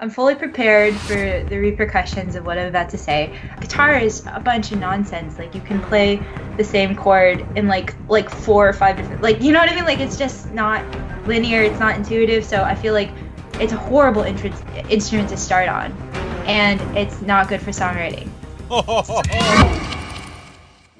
I'm fully prepared for the repercussions of what I'm about to say. Guitar is a bunch of nonsense. Like you can play the same chord in like like four or five different like you know what I mean? Like it's just not linear, it's not intuitive. So I feel like it's a horrible intr- instrument to start on. And it's not good for songwriting.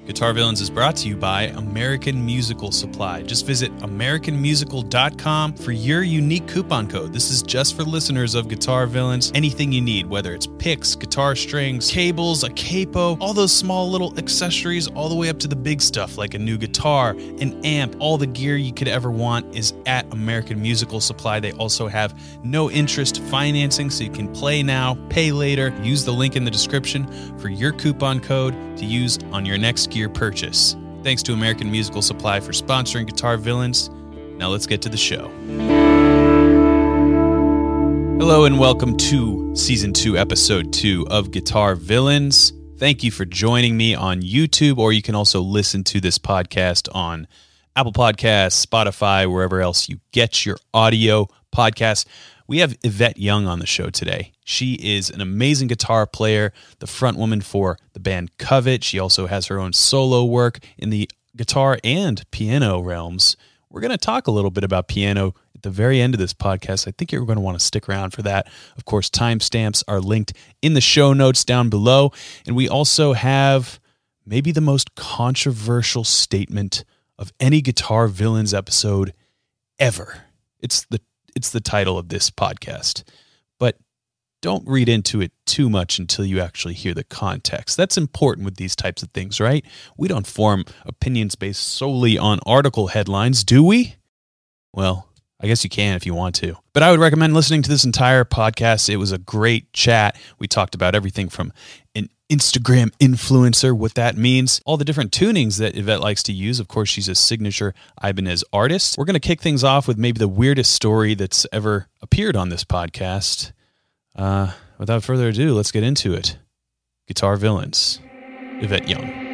Guitar Villains is brought to you by American Musical Supply. Just visit AmericanMusical.com for your unique coupon code. This is just for listeners of Guitar Villains. Anything you need, whether it's picks, guitar strings, cables, a capo, all those small little accessories, all the way up to the big stuff like a new guitar, an amp, all the gear you could ever want is at American Musical Supply. They also have no interest financing, so you can play now, pay later. Use the link in the description for your coupon code to use on your next gear purchase. Thanks to American Musical Supply for sponsoring Guitar Villains. Now let's get to the show. Hello and welcome to season 2 episode 2 of Guitar Villains. Thank you for joining me on YouTube or you can also listen to this podcast on Apple Podcasts, Spotify, wherever else you get your audio podcasts. We have Yvette Young on the show today. She is an amazing guitar player, the front woman for the band Covet. She also has her own solo work in the guitar and piano realms. We're going to talk a little bit about piano at the very end of this podcast. I think you're going to want to stick around for that. Of course, timestamps are linked in the show notes down below. And we also have maybe the most controversial statement of any Guitar Villains episode ever. It's the it's the title of this podcast. Don't read into it too much until you actually hear the context. That's important with these types of things, right? We don't form opinions based solely on article headlines, do we? Well, I guess you can if you want to. But I would recommend listening to this entire podcast. It was a great chat. We talked about everything from an Instagram influencer, what that means, all the different tunings that Yvette likes to use. Of course, she's a signature Ibanez artist. We're going to kick things off with maybe the weirdest story that's ever appeared on this podcast. Uh, without further ado, let's get into it. Guitar Villains, Yvette Young.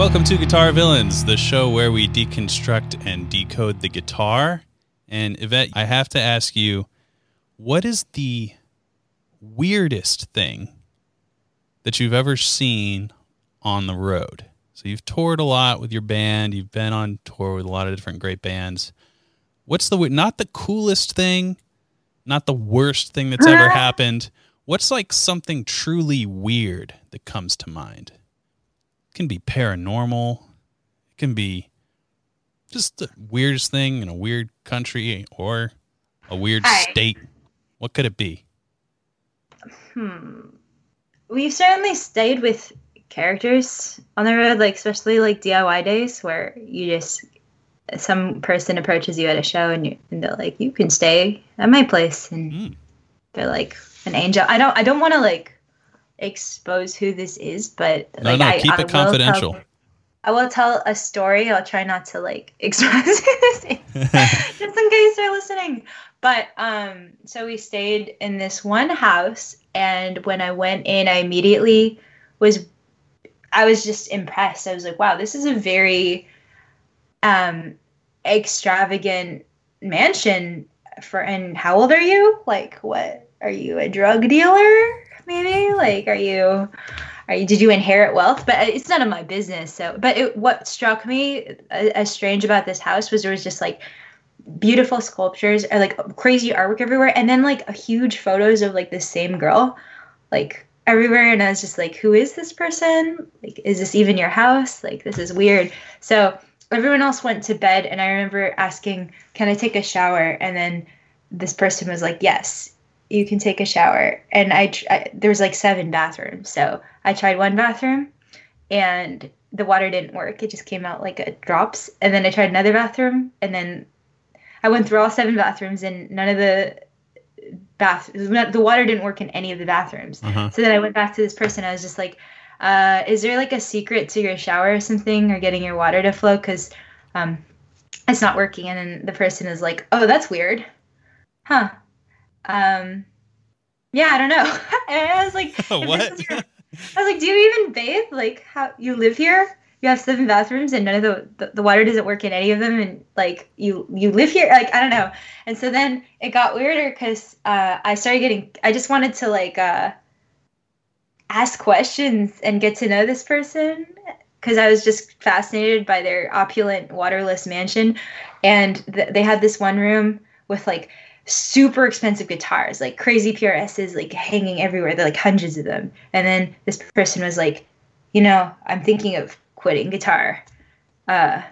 Welcome to Guitar Villains, the show where we deconstruct and decode the guitar. And Yvette, I have to ask you, what is the weirdest thing that you've ever seen on the road? So you've toured a lot with your band, you've been on tour with a lot of different great bands. What's the not the coolest thing, not the worst thing that's ever happened? What's like something truly weird that comes to mind? Can be paranormal. It can be just the weirdest thing in a weird country or a weird Hi. state. What could it be? Hmm. We've certainly stayed with characters on the road, like especially like DIY days where you just some person approaches you at a show and, you, and they're like, "You can stay at my place," and mm. they're like an angel. I don't. I don't want to like expose who this is, but no, like, no, I, keep I, it confidential. Tell, I will tell a story. I'll try not to like expose this, just in case they're listening. But um, so we stayed in this one house, and when I went in, I immediately was, I was just impressed. I was like, wow, this is a very um extravagant mansion for and how old are you like what are you a drug dealer maybe? Like are you are you did you inherit wealth? But uh, it's none of my business so but it, what struck me uh, as strange about this house was there was just like beautiful sculptures or like crazy artwork everywhere and then like huge photos of like the same girl like everywhere and i was just like who is this person? Like is this even your house? Like this is weird. So everyone else went to bed and i remember asking can i take a shower? And then this person was like yes you can take a shower. And I, I there was like seven bathrooms, so I tried one bathroom, and the water didn't work. It just came out like a drops. And then I tried another bathroom, and then I went through all seven bathrooms, and none of the bath the water didn't work in any of the bathrooms. Uh-huh. So then I went back to this person. I was just like, uh, is there like a secret to your shower or something, or getting your water to flow? Because um, it's not working." And then the person is like, "Oh, that's weird, huh?" Um, yeah, I don't know. and I was like, what? your- I was like, do you even bathe? Like, how you live here? You have seven bathrooms, and none of the, the the water doesn't work in any of them, and like you you live here. Like, I don't know. And so then it got weirder because uh, I started getting. I just wanted to like uh, ask questions and get to know this person because I was just fascinated by their opulent waterless mansion, and th- they had this one room with like super expensive guitars, like crazy PRSs, like hanging everywhere. They're like hundreds of them. And then this person was like, you know, I'm thinking of quitting guitar. Uh,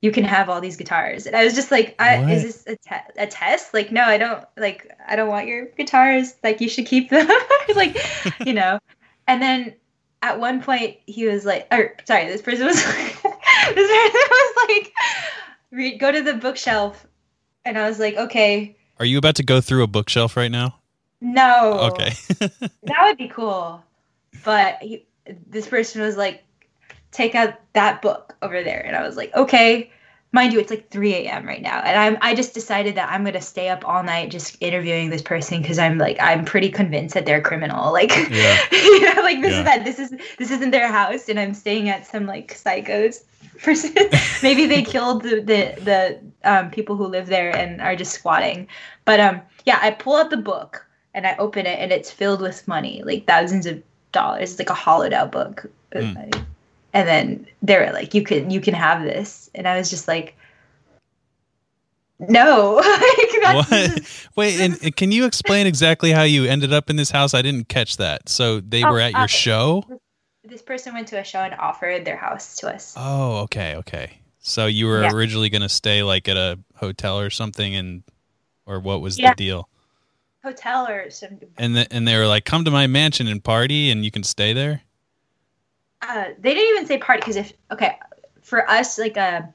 you can have all these guitars. And I was just like, I, is this a, te- a test? Like, no, I don't like, I don't want your guitars. Like, you should keep them. like, you know. And then at one point he was like, or sorry, this person was, this person was like, read, go to the bookshelf. And I was like, okay, Are you about to go through a bookshelf right now? no. Okay. That would be cool. But he, this person was like, take out that book over there. And I was like, okay. Mind you, it's like 3 a.m. right now. And I'm, I just decided that I'm going to stay up all night just interviewing this person because I'm like, I'm pretty convinced that they're a criminal. Like, Yeah. you know, like this Yeah. is that, this is, this isn't their house. And I'm staying at some like psychos person. Maybe they killed the, the, the um, people who live there and are just squatting. But um, yeah, I pull out the book and I open it and it's filled with money, like thousands of dollars. It's like a hollowed out book. Mm. And then they were like, "You can, you can have this," and I was just like, "No." like? Wait, and, and can you explain exactly how you ended up in this house? I didn't catch that. So they Oh, were at your uh, show? This person went to a show and offered their house to us. Oh, okay, okay. So you were Yeah. originally going to stay like at a hotel or something and or what was Yeah. the deal? Hotel or some. And th- and they were like come to my mansion and party and you can stay there? Uh, they didn't even say party because if okay, for us like a.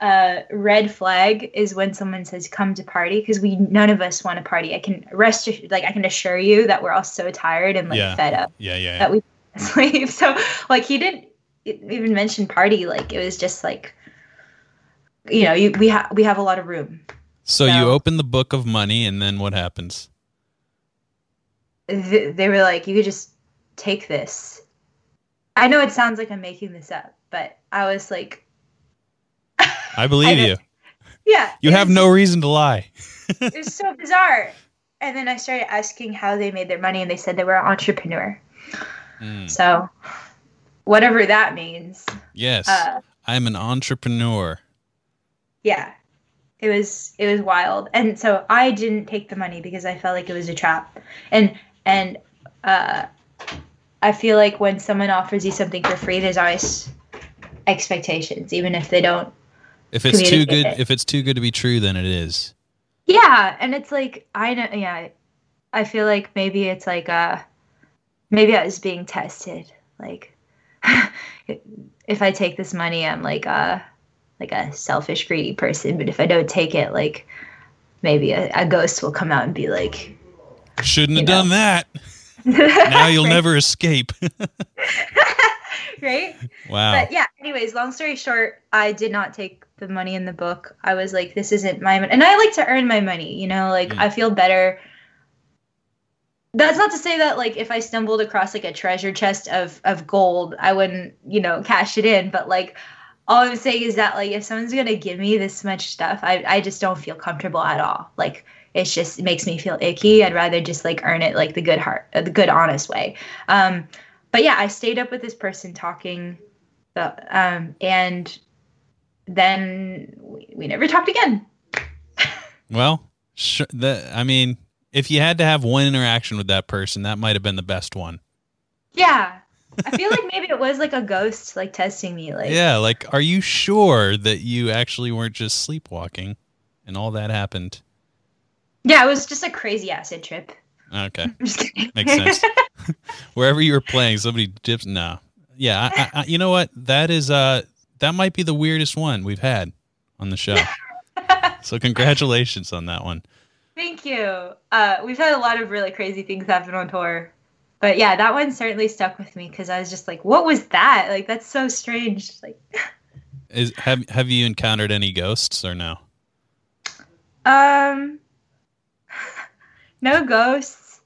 a red flag is when someone says come to party because we none of us want to party. I can rest like I can assure you that we're all so tired and like Yeah. fed up. Yeah, yeah. that we sleep. So like he didn't even mention party. Like it was just like you know you we have we have a lot of room. So you open the book of money and then what happens? Th- They were like you could just take this. I know it sounds like I'm making this up, but I was like, I believe I you. yeah, You have was- no reason to lie. It was so bizarre. And then I started asking how they made their money, and they said they were an entrepreneur. Mm, So whatever that means. yes. Uh, I'm an entrepreneur. yeah it was it was wild and so i didn't take the money because i felt like it was a trap and and uh i feel like when someone offers you something for free there's always expectations even if they don't If it's too good it. if it's too good to be true then it is. yeah and it's like i know yeah i feel like maybe it's like uh maybe i was being tested like if i take this money i'm like uh like a selfish greedy person but if i don't take it like maybe a, a ghost will come out and be like Shouldn't have know. done that. Now you'll Right? never escape. right wow. but yeah anyways long story short i did not take the money in the book i was like this isn't my money and i like to earn my money you know like Mm. i feel better that's not to say that like if i stumbled across like a treasure chest of of gold i wouldn't you know cash it in but like all i'm saying is that like if someone's gonna give me this much stuff i, I just don't feel comfortable at all. Like it's just it makes me feel icky. I'd rather just like earn it like the good heart uh, the good honest way. Um but yeah i stayed up with this person talking the, um and then we, we never talked again. Well, sure, that I mean, if you had to have one interaction with that person, that might have been the best one. yeah i feel like maybe it was like a ghost like testing me like yeah, like are you sure that you actually weren't just sleepwalking and all that happened? yeah it was just a crazy acid trip Okay, i'm just kidding makes sense. Wherever you were playing, somebody dips. No, yeah, I, I, I- you know what? That is uh, that might be the weirdest one we've had on the show. so congratulations on that one. thank you uh we've had a lot of really crazy things happen on tour but yeah, that one certainly stuck with me because I was just like, "What was that? Like, that's so strange." Like, Is have have you encountered any ghosts or no? um, no ghosts.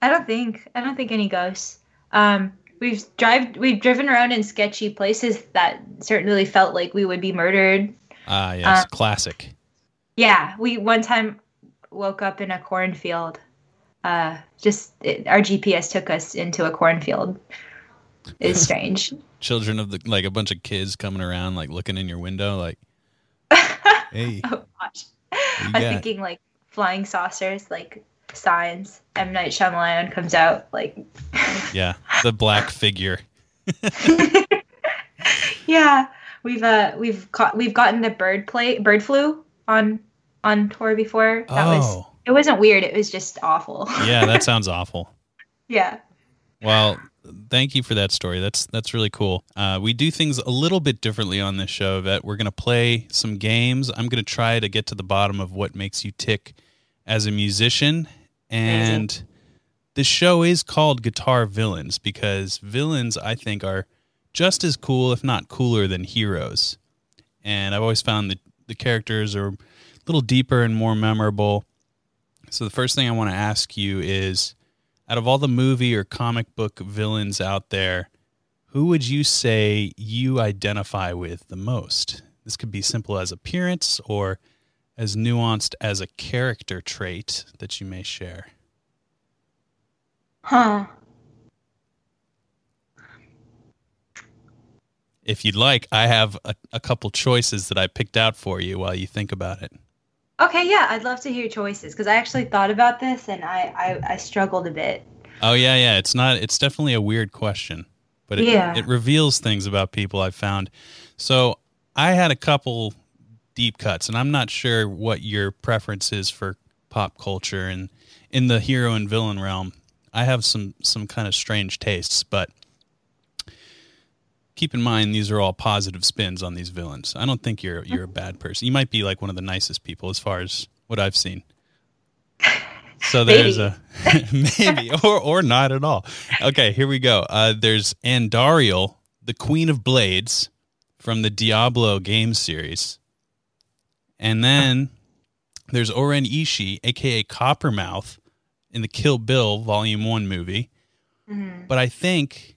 I don't think. I don't think any ghosts. Um, we've drive we've driven around in sketchy places that certainly felt like we would be murdered. Ah, yes, Uh, classic. Yeah, we one time woke up in a cornfield. Uh, just it, our GPS took us into a cornfield. It's strange. Children of the like a bunch of kids coming around, like looking in your window, like, hey, oh gosh, I'm got? thinking like flying saucers, like signs. M Night Shyamalan comes out like, yeah, the black figure. yeah, we've uh we've caught we've gotten the bird play bird flu on on tour before. That was Oh, it wasn't weird. It was just awful. yeah, that sounds awful. yeah. Well, thank you for that story. That's that's really cool. Uh, we do things a little bit differently on this show. That we're going to play some games. I'm going to try to get to the bottom of what makes you tick as a musician. And this show is called Guitar Villains because villains, I think, are just as cool, if not cooler, than heroes. And I've always found that the characters are a little deeper and more memorable. So the first thing I want to ask you is out of all the movie or comic book villains out there, who would you say you identify with the most? This could be simple as appearance or as nuanced as a character trait that you may share. Huh. If you'd like, I have a, a couple choices that I picked out for you while you think about it. Okay, yeah, I'd love to hear your choices because I actually thought about this and I, I I struggled a bit. Oh yeah, yeah. It's not. It's definitely a weird question, but it, Yeah. it reveals things about people I've found. So I had a couple deep cuts, and I'm not sure what your preference is for pop culture and in the hero and villain realm. I have some some kind of strange tastes, but keep in mind these are all positive spins on these villains. I don't think you're you're a bad person. You might be like one of the nicest people as far as what I've seen. So there's Maybe. a maybe or or not at all. Okay, here we go. Uh, there's Andariel, the Queen of Blades from the Diablo game series, and then there's Oren Ishii, aka Coppermouth, in the Kill Bill Volume One movie. Mhm. But I think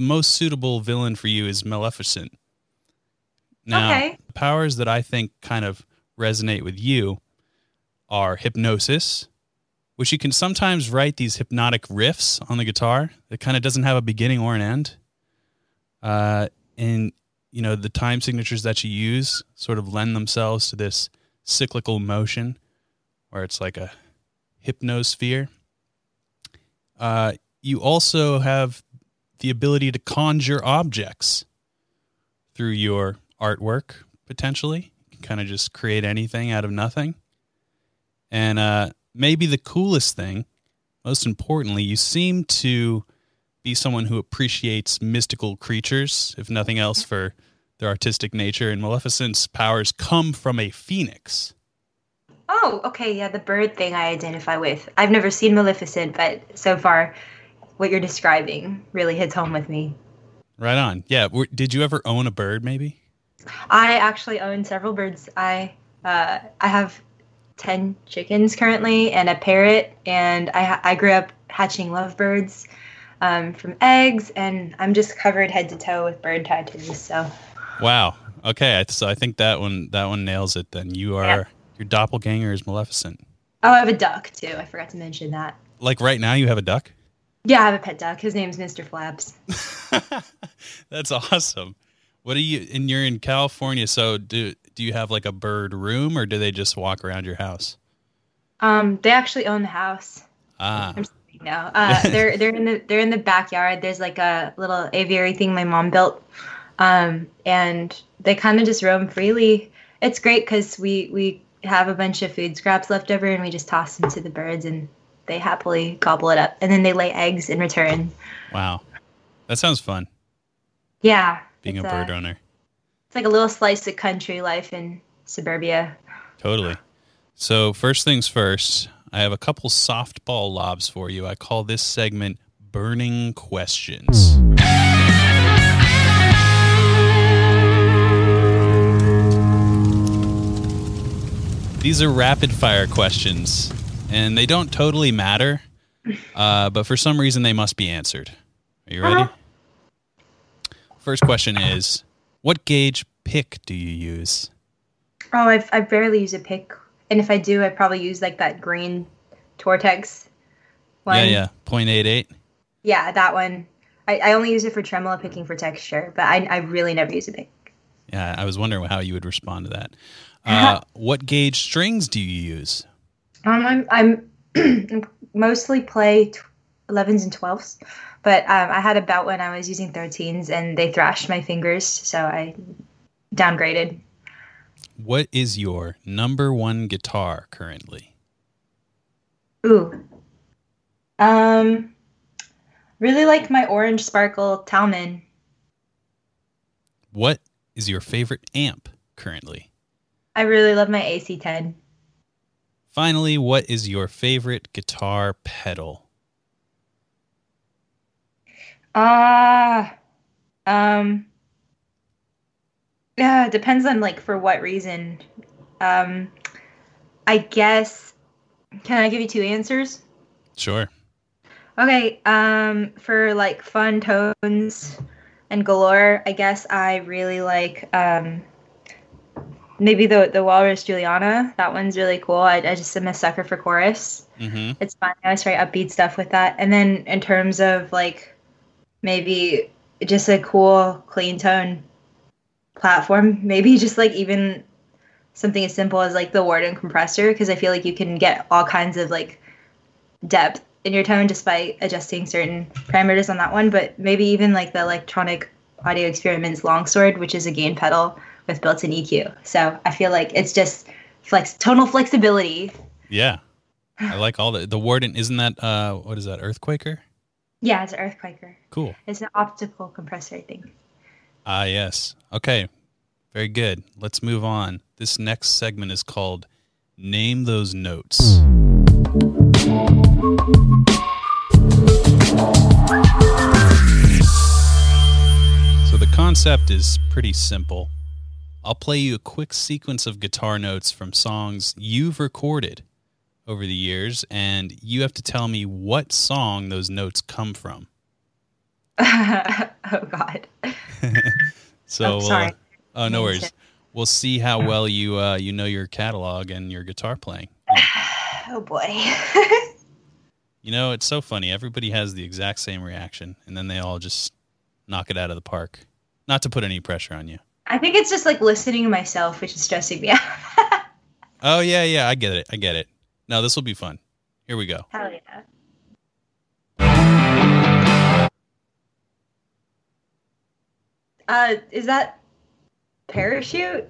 the most suitable villain for you is Maleficent. Now, Okay. the powers that I think kind of resonate with you are hypnosis, which you can sometimes write these hypnotic riffs on the guitar that kind of doesn't have a beginning or an end. Uh, and, you know, the time signatures that you use sort of lend themselves to this cyclical motion where it's like a hypnosphere. Uh, you also have the ability to conjure objects through your artwork, potentially. You can kind of just create anything out of nothing. And uh, maybe the coolest thing, most importantly, you seem to be someone who appreciates mystical creatures, if nothing else, for their artistic nature. And Maleficent's powers come from a phoenix. Oh, okay, yeah, the bird thing I identify with. I've never seen Maleficent, but so far, what you're describing really hits home with me. Right on. Yeah. Did you ever own a bird, maybe? I actually own several birds. I uh, I have ten chickens currently and a parrot, and I I grew up hatching lovebirds um, from eggs, and I'm just covered head to toe with bird tattoos. So Wow. Okay. So I think that one that one nails it. Then you are Yeah. your doppelganger is Maleficent. oh, I have a duck too. I forgot to mention that. Like right now, you have a duck. Yeah, I have a pet duck. His name's Mr. Flabs. That's awesome. What are you? And you're in California, so do do you have like a bird room, or do they just walk around your house? Um, they actually own the house. Ah, I'm sorry, no. Uh, they're they're in the they're in the backyard. There's like a little aviary thing my mom built, um, and they kind of just roam freely. It's great because we we have a bunch of food scraps left over, and we just toss them to the birds, and they happily gobble it up, and then they lay eggs in return. wow, that sounds fun. Yeah, Being a bird uh, owner, It's like a little slice of country life in suburbia. totally. So first things first, I have a couple softball lobs for you. I call this segment burning questions. These are rapid fire questions, and they don't totally matter, uh, but for some reason they must be answered. Are you ready? Uh-huh. First question is What gauge pick do you use? Oh, I've, I barely use a pick. And if I do, I probably use like that green Tortex one. Yeah, yeah. 0.88. Yeah, that one. I, I only use it for tremolo picking for texture, but I, I really never use a pick. Yeah, I was wondering how you would respond to that. Uh, what gauge strings do you use? Um, I'm, I'm mostly play t- 11s and 12s, but um, I had a bout when I was using 13s and they thrashed my fingers, so I downgraded. What is your number one guitar currently? Ooh. Um, really like my orange sparkle Talman. What is your favorite amp currently? I really love my AC10. Finally, what is your favorite guitar pedal? Ah, um, yeah, it depends on like for what reason. Um, I guess. Can I give you two answers? Sure. Okay. Um, for like fun tones and galore, I guess I really like um maybe the the Walrus Julianna. That one's really cool. I, I just am a sucker for chorus. Mm-hmm. It's fun. I always try upbeat stuff with that. And then in terms of like maybe just a cool clean tone platform, maybe just like even something as simple as like the Warden compressor, because I feel like you can get all kinds of like depth in your tone just by adjusting certain parameters on that one. But maybe even like the electronic audio experiments longsword, which is a gain pedal with built-in EQ. So I feel like it's just flex tonal flexibility. Yeah. I like all the the Warden. Isn't that uh what is that Earthquaker? Yeah, it's an earthquaker. Cool. It's an optical compressor, I think. Ah, yes. Okay. Very good. Let's move on. This next segment is called Name Those Notes. So the concept is pretty simple. I'll play you a quick sequence of guitar notes from songs you've recorded over the years, and you have to tell me what song those notes come from. oh God. So, Oh, sorry. uh, oh, no worries. We'll see how well you uh, you know your catalog and your guitar playing. Oh boy. You know, it's so funny. Everybody has the exact same reaction, and then they all just knock it out of the park. Not to put any pressure on you. I think it's just like listening to myself, which is stressing me out. Oh yeah, yeah, I get it. I get it. No, this will be fun. Here we go. Hell yeah. Uh, is that parachute?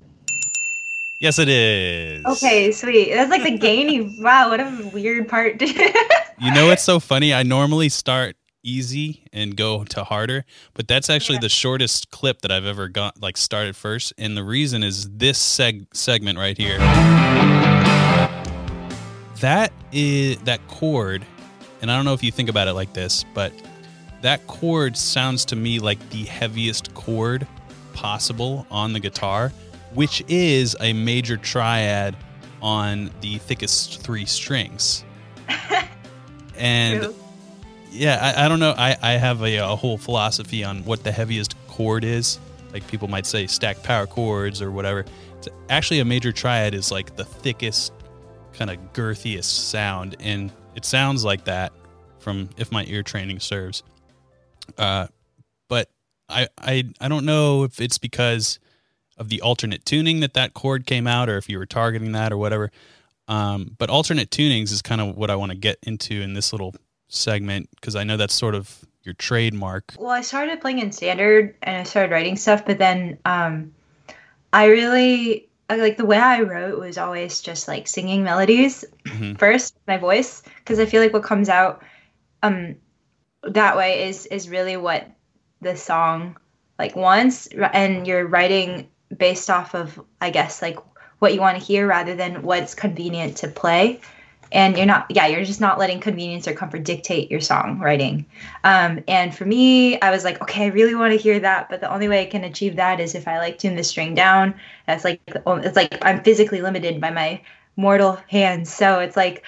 Yes, it is. Okay, sweet. That's like the gainy. Wow, what a weird part. You know what's so funny? I normally start easy and go to harder, but that's actually Yeah. the shortest clip that I've ever got like started first. And the reason is this seg- segment right here. That is that chord, and I don't know if you think about it like this, but that chord sounds to me like the heaviest chord possible on the guitar, which is a major triad on the thickest three strings. and True. Yeah, I, I don't know. I, I have a, a whole philosophy on what the heaviest chord is. Like people might say stacked power chords or whatever. It's actually, a major triad is like the thickest, kind of girthiest sound. And it sounds like that from if my ear training serves. Uh, but I, I, I don't know if it's because of the alternate tuning that that chord came out or if you were targeting that or whatever. Um, but alternate tunings is kind of what I want to get into in this little segment because I know that's sort of your trademark. Well, I started playing in standard and I started writing stuff, but then um, I really like the way I wrote was always just like singing melodies Mhm. first, my voice, because I feel like what comes out um that way is is really what the song like wants, and you're writing based off of I guess like what you want to hear rather than what's convenient to play. And you're not yeah you're just not letting convenience or comfort dictate your songwriting um, and for me i was like okay i really want to hear that but the only way i can achieve that is if i like tune the string down that's like it's like i'm physically limited by my mortal hands so it's like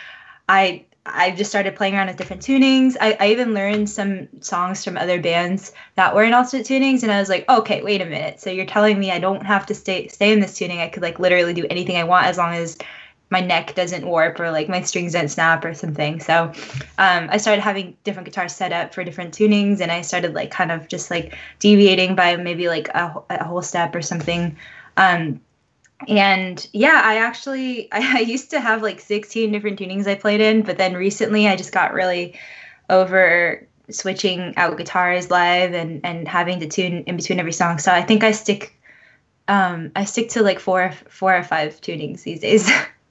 i I just started playing around with different tunings. I, I even learned some songs from other bands that were in alternate tunings, and I was like, okay, wait a minute. So you're telling me I don't have to stay stay in this tuning? I could like literally do anything I want as long as my neck doesn't warp or like my strings don't snap or something. So um, I started having different guitars set up for different tunings, and I started like kind of just like deviating by maybe like a, a whole step or something. Um, and yeah, I actually I, I used to have like 16 different tunings I played in, but then recently I just got really over switching out guitars live and and having to tune in between every song. So I think I stick um I stick to like four four or five tunings these days.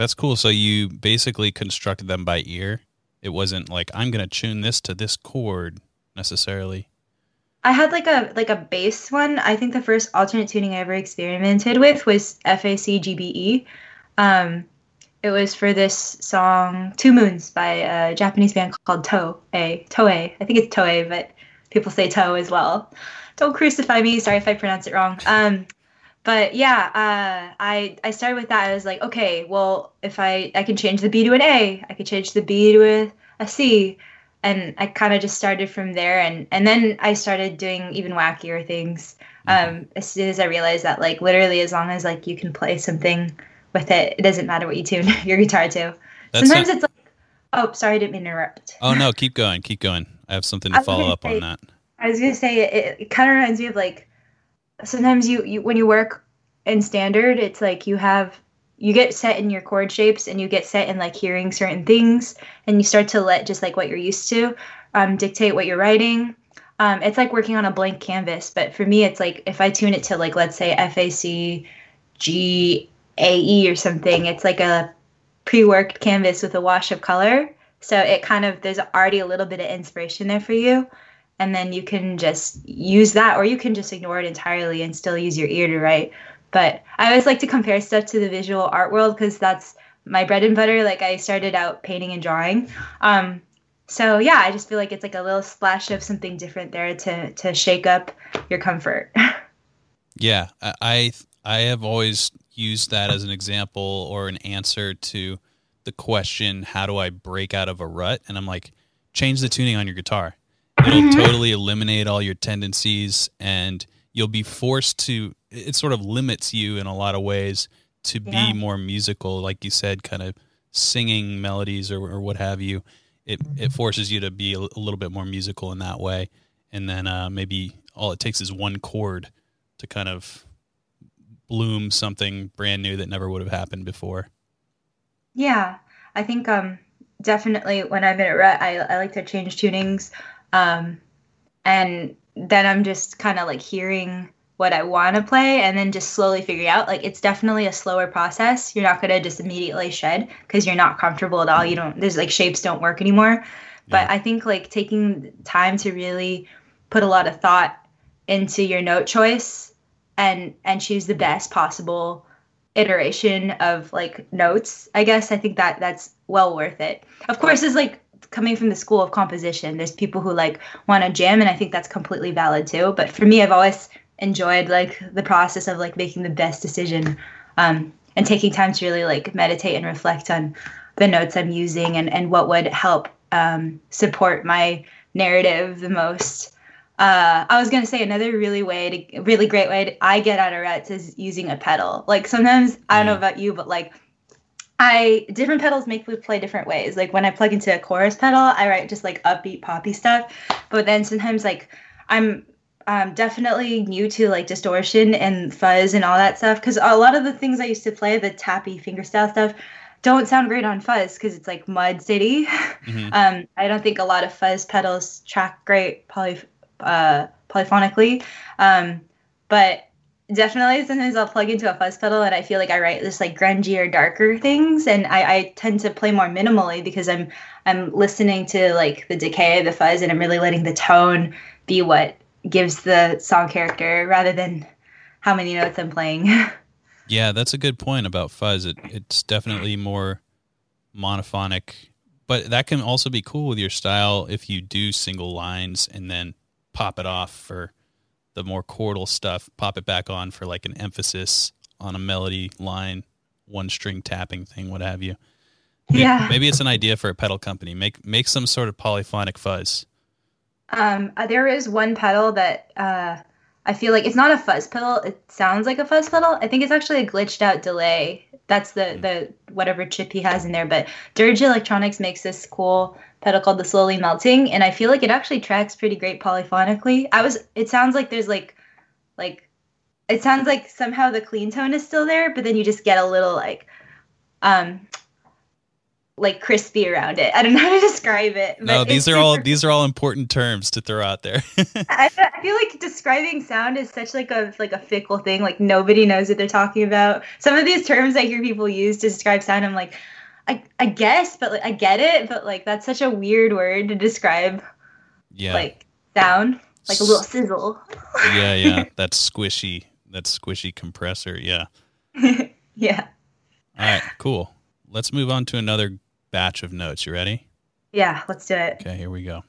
That's cool. So you basically constructed them by ear. It wasn't like I'm going to tune this to this chord necessarily. I had like a like a bass one. I think the first alternate tuning I ever experimented with was FAC GBE. Um, it was for this song "Two Moons" by a Japanese band called Toei. Toei. I think it's Toei, but people say Toe as well. Don't crucify me. Sorry if I pronounce it wrong. Um, but yeah, uh, I I started with that. I was like, okay, well, if I I can change the B to an A, I could change the B to a, a C, and I kind of just started from there. And and then I started doing even wackier things. Mm-hmm. Um, as soon as I realized that, like, literally, as long as like you can play something with it, it doesn't matter what you tune your guitar to. That's Sometimes it's like, oh, sorry, I didn't mean to interrupt. Oh no, keep going, keep going. I have something to follow up say, on that. I was gonna say it, it kind of reminds me of like sometimes you, you when you work in standard it's like you have you get set in your chord shapes and you get set in like hearing certain things and you start to let just like what you're used to um, dictate what you're writing. Um, it's like working on a blank canvas but for me it's like if i tune it to like let's say fac g a e or something it's like a pre-worked canvas with a wash of color. So it kind of there's already a little bit of inspiration there for you and then you can just use that or you can just ignore it entirely and still use your ear to write. But i always like to compare stuff to the visual art world because that's my bread and butter. Like i started out painting and drawing. Um, so yeah i just feel like it's like a little splash of something different there to to shake up your comfort. Yeah i i have always used that as an example or an answer to the question how do i break out of a rut? And i'm like change the tuning on your guitar it'll mm-hmm. totally eliminate all your tendencies and you'll be forced to it sort of limits you in a lot of ways to yeah. be more musical like you said kind of singing melodies or, or what have you. It it forces you to be a, a little bit more musical in that way and then uh, maybe all it takes is one chord to kind of bloom something brand new that never would have happened before. Yeah. I think um definitely when i'm in a rut i, I like to change tunings um, and then I'm just kind of like hearing what I want to play and then just slowly figuring out. Like it's definitely a slower process. You're not gonna just immediately shed because you're not comfortable at all. You don't. There's like shapes don't work anymore. But I think like taking time to really put a lot of thought into your note choice and and choose the best possible iteration of like notes i guess i think that that's well worth it of course it's like coming from the school of composition there's people who like want to jam and i think that's completely valid too. But for me i've always enjoyed like the process of like making the best decision um, and taking time to really like meditate and reflect on the notes i'm using and and what would help um, support my narrative the most. Uh, I was gonna say another really way to really great way to, I get out of ruts is using a pedal. Like sometimes I don't know about you, but like I different pedals make me play different ways. Like when I plug into a chorus pedal, I write just like upbeat poppy stuff. But then sometimes like I'm um, definitely new to like distortion and fuzz and all that stuff because a lot of the things I used to play, the tappy fingerstyle stuff, don't sound great on fuzz because it's like mud city. Mm-hmm. um, I don't think a lot of fuzz pedals track great poly, uh, polyphonically. Um, but definitely sometimes I'll plug into a fuzz pedal and I feel like I write this like grungier, darker things, and I, I tend to play more minimally because I'm I'm listening to like the decay of the fuzz and I'm really letting the tone be what gives the song character rather than how many notes I'm playing. yeah, that's a good point about fuzz. It it's definitely more monophonic, but that can also be cool with your style if you do single lines and then pop it off for the more chordal stuff, pop it back on for like an emphasis on a melody line, one string tapping thing, what have you. Maybe, Yeah. Maybe it's an idea for a pedal company. Make make some sort of polyphonic fuzz. Um, uh, there is one pedal that uh, I feel like it's not a fuzz pedal. It sounds like a fuzz pedal. I think it's actually a glitched out delay. That's the the whatever chip he has in there. But Dirge Electronics makes this cool pedal called the Slowly Melting, and I feel like it actually tracks pretty great polyphonically. I was. It sounds like there's like, like, it sounds like somehow the clean tone is still there, but then you just get a little like, um. Like crispy around it. I don't know how to describe it. but No, these are all these are all important terms to throw out there. I, I feel like describing sound is such like a like a fickle thing. Like nobody knows what they're talking about. Some of these terms I hear people use to describe sound, I'm like, I, I guess, but like I get it, but like that's such a weird word to describe yeah. like sound, like a little sizzle. yeah, yeah. That's squishy. That's squishy compressor. Yeah. yeah, All right, cool. Let's move on to another batch of notes. You ready? yeah. Let's do it. Okay, here we go.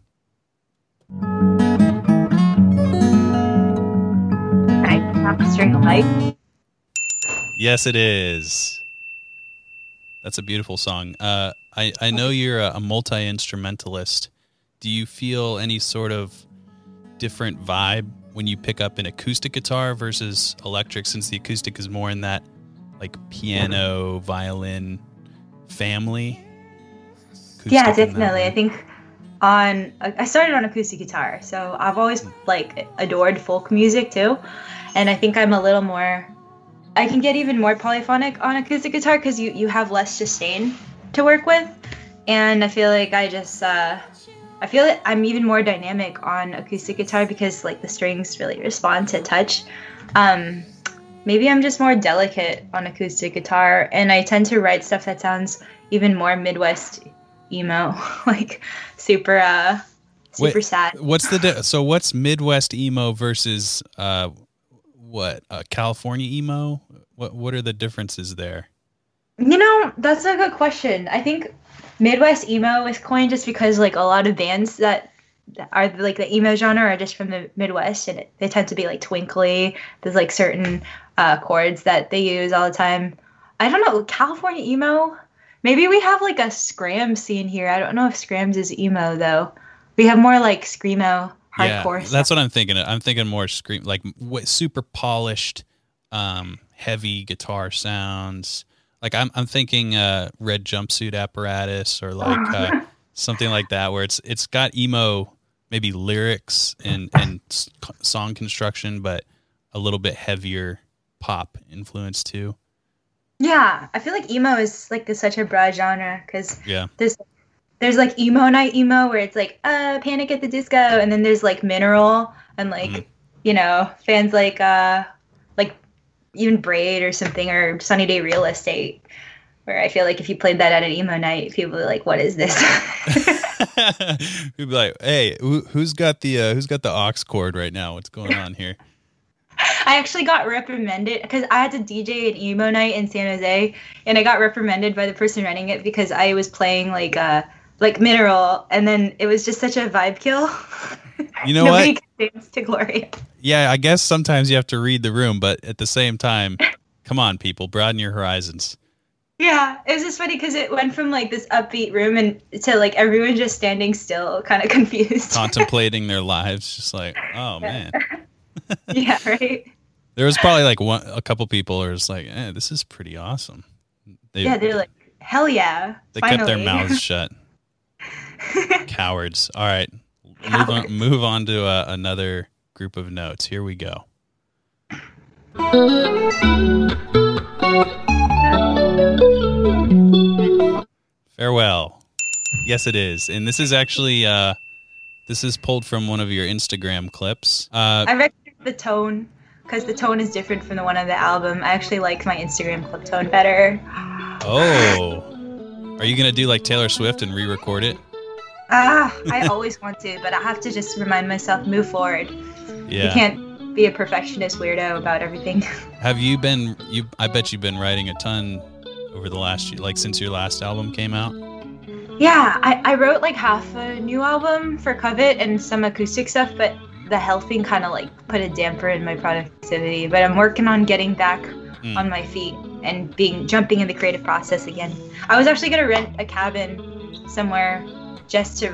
I have to string light. Yes, it is. That's a beautiful song. Uh, I I know you're a, a multi instrumentalist. Do you feel any sort of different vibe when you pick up an acoustic guitar versus electric? Since the acoustic is more in that like piano, violin family. Yeah, Acoustic that definitely. I think on I started on acoustic guitar, so I've always like adored folk music too, and I think I'm a little more. I can get even more polyphonic on acoustic guitar because you you have less sustain to work with, and I feel like I just uh, I feel like I'm even more dynamic on acoustic guitar because like the strings really respond to touch. Um, maybe I'm just more delicate on acoustic guitar, and I tend to write stuff that sounds even more Midwest emo, like super uh super Wait, sad. What's the di- so? What's Midwest emo versus uh, what uh, California emo? What what are the differences there? You know, that's a good question. I think Midwest emo is coined just because like a lot of bands that that are like the emo genre are just from the Midwest and it, they tend to be like twinkly. There's like certain uh, chords that they use all the time. I don't know, California emo. Maybe we have like a skramz scene here. I don't know if skramz is emo though. We have more like screamo hardcore. yeah, that's what I'm thinking. I'm thinking more scream like what, super polished, um, heavy guitar sounds. Like I'm I'm thinking uh, red jumpsuit apparatus or like uh, something like that where it's it's got emo maybe lyrics and and song construction, but a little bit heavier pop influence too. Yeah, I feel like emo is like such a broad genre because Yeah. there's there's like emo night emo where it's like uh Panic at the Disco, and then there's like Mineral and like Mhm. you know fans like uh like even Braid or something or Sunny Day Real Estate, where I feel like if you played that at an emo night, people are like, "What is this?" We'd be like, "Hey, who, who's got the uh, who's got the aux cord right now? What's going on here?" I actually got reprimanded because I had to DJ an emo night in San Jose, and I got reprimanded by the person running it because I was playing like uh like Mineral, and then it was just such a vibe kill. You know Nobody what? dance to Gloria. Yeah, I guess sometimes you have to read the room, but at the same time, come on, people, broaden your horizons. Yeah, it was just funny because it went from like this upbeat room and to like everyone just standing still, kind of confused. Contemplating their lives, just like, oh man. yeah, right. There was probably like one, a couple people who was like, eh, "This is pretty awesome." They, Yeah, they're like, hell yeah. they kept their mouths shut. Cowards. All right, move on. Move on to uh, another group of notes. Here we go. Farewell. Yes, it is, and this is actually uh, this is pulled from one of your Instagram clips. Uh, I recognize the tone because the tone is different from the one on the album. I actually like my Instagram clip tone better. oh, are you gonna do like Taylor Swift and re-record it? Ah, I always want to, but I have to just remind myself move forward. You can't be a perfectionist weirdo about everything. Have you been? You, I bet you've been writing a ton over the last like since your last album came out? Yeah, I, I wrote like half a new album for Covet and some acoustic stuff, but the health thing kind of like put a damper in my productivity. But I'm working on getting back mm. on my feet and being jumping in the creative process again. I was actually gonna rent a cabin somewhere just to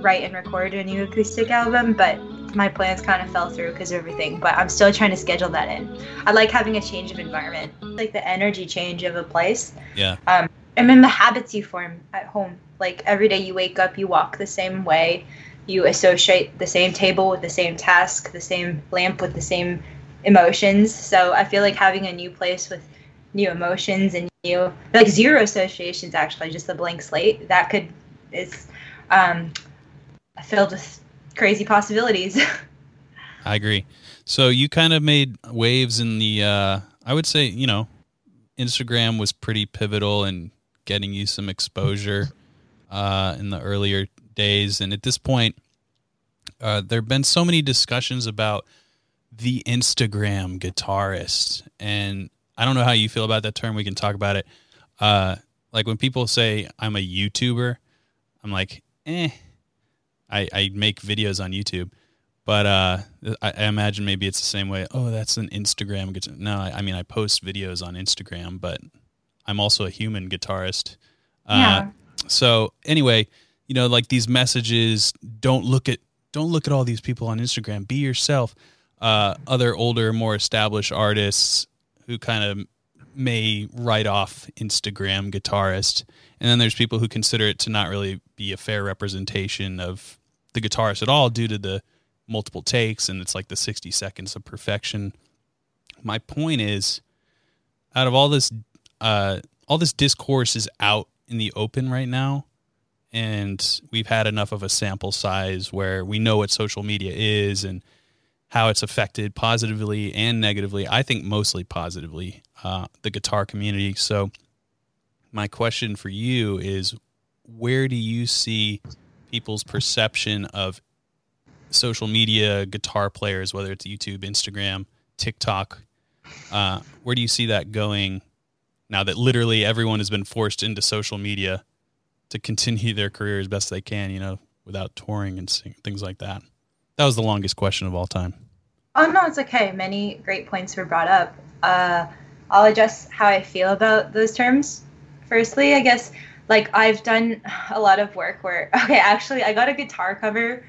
write and record a new acoustic album, but my plans kind of fell through because of everything. But I'm still trying to schedule that in. I like having a change of environment, like the energy change of a place. Yeah. Um, and then the habits you form at home. Like every day you wake up, you walk the same way, you associate the same table with the same task, the same lamp with the same emotions. So I feel like having a new place with new emotions and new like zero associations actually, just a blank slate, that could is um filled with crazy possibilities. I agree. So you kind of made waves in the uh I would say, you know, Instagram was pretty pivotal in getting you some exposure uh in the earlier days and at this point uh there've been so many discussions about the Instagram guitarist and I don't know how you feel about that term we can talk about it. Uh like when people say I'm a YouTuber, I'm like, "Eh, I, I make videos on YouTube, but uh, I, I, imagine maybe it's the same way. Oh, that's an Instagram. No, I, I, mean I post videos on Instagram, but I'm also a human guitarist. Uh, yeah. So anyway, you know, like these messages. Don't look at don't look at all these people on Instagram. Be yourself. Uh, other older, more established artists who kind of may write off Instagram guitarist, and then there's people who consider it to not really be a fair representation of the guitarist at all due to the multiple takes and it's like the 60 seconds of perfection. My point is out of all this uh all this discourse is out in the open right now and we've had enough of a sample size where we know what social media is and how it's affected positively and negatively. I think mostly positively uh, the guitar community. So, my question for you is where do you see people's perception of social media guitar players, whether it's YouTube, Instagram, TikTok. Uh, where do you see that going now that literally everyone has been forced into social media to continue their career as best they can, you know, without touring and things like that? That was the longest question of all time. Oh, no, it's okay. Many great points were brought up. Uh, I'll address how I feel about those terms. Firstly, I guess like I've done a lot of work where okay, actually I got a guitar cover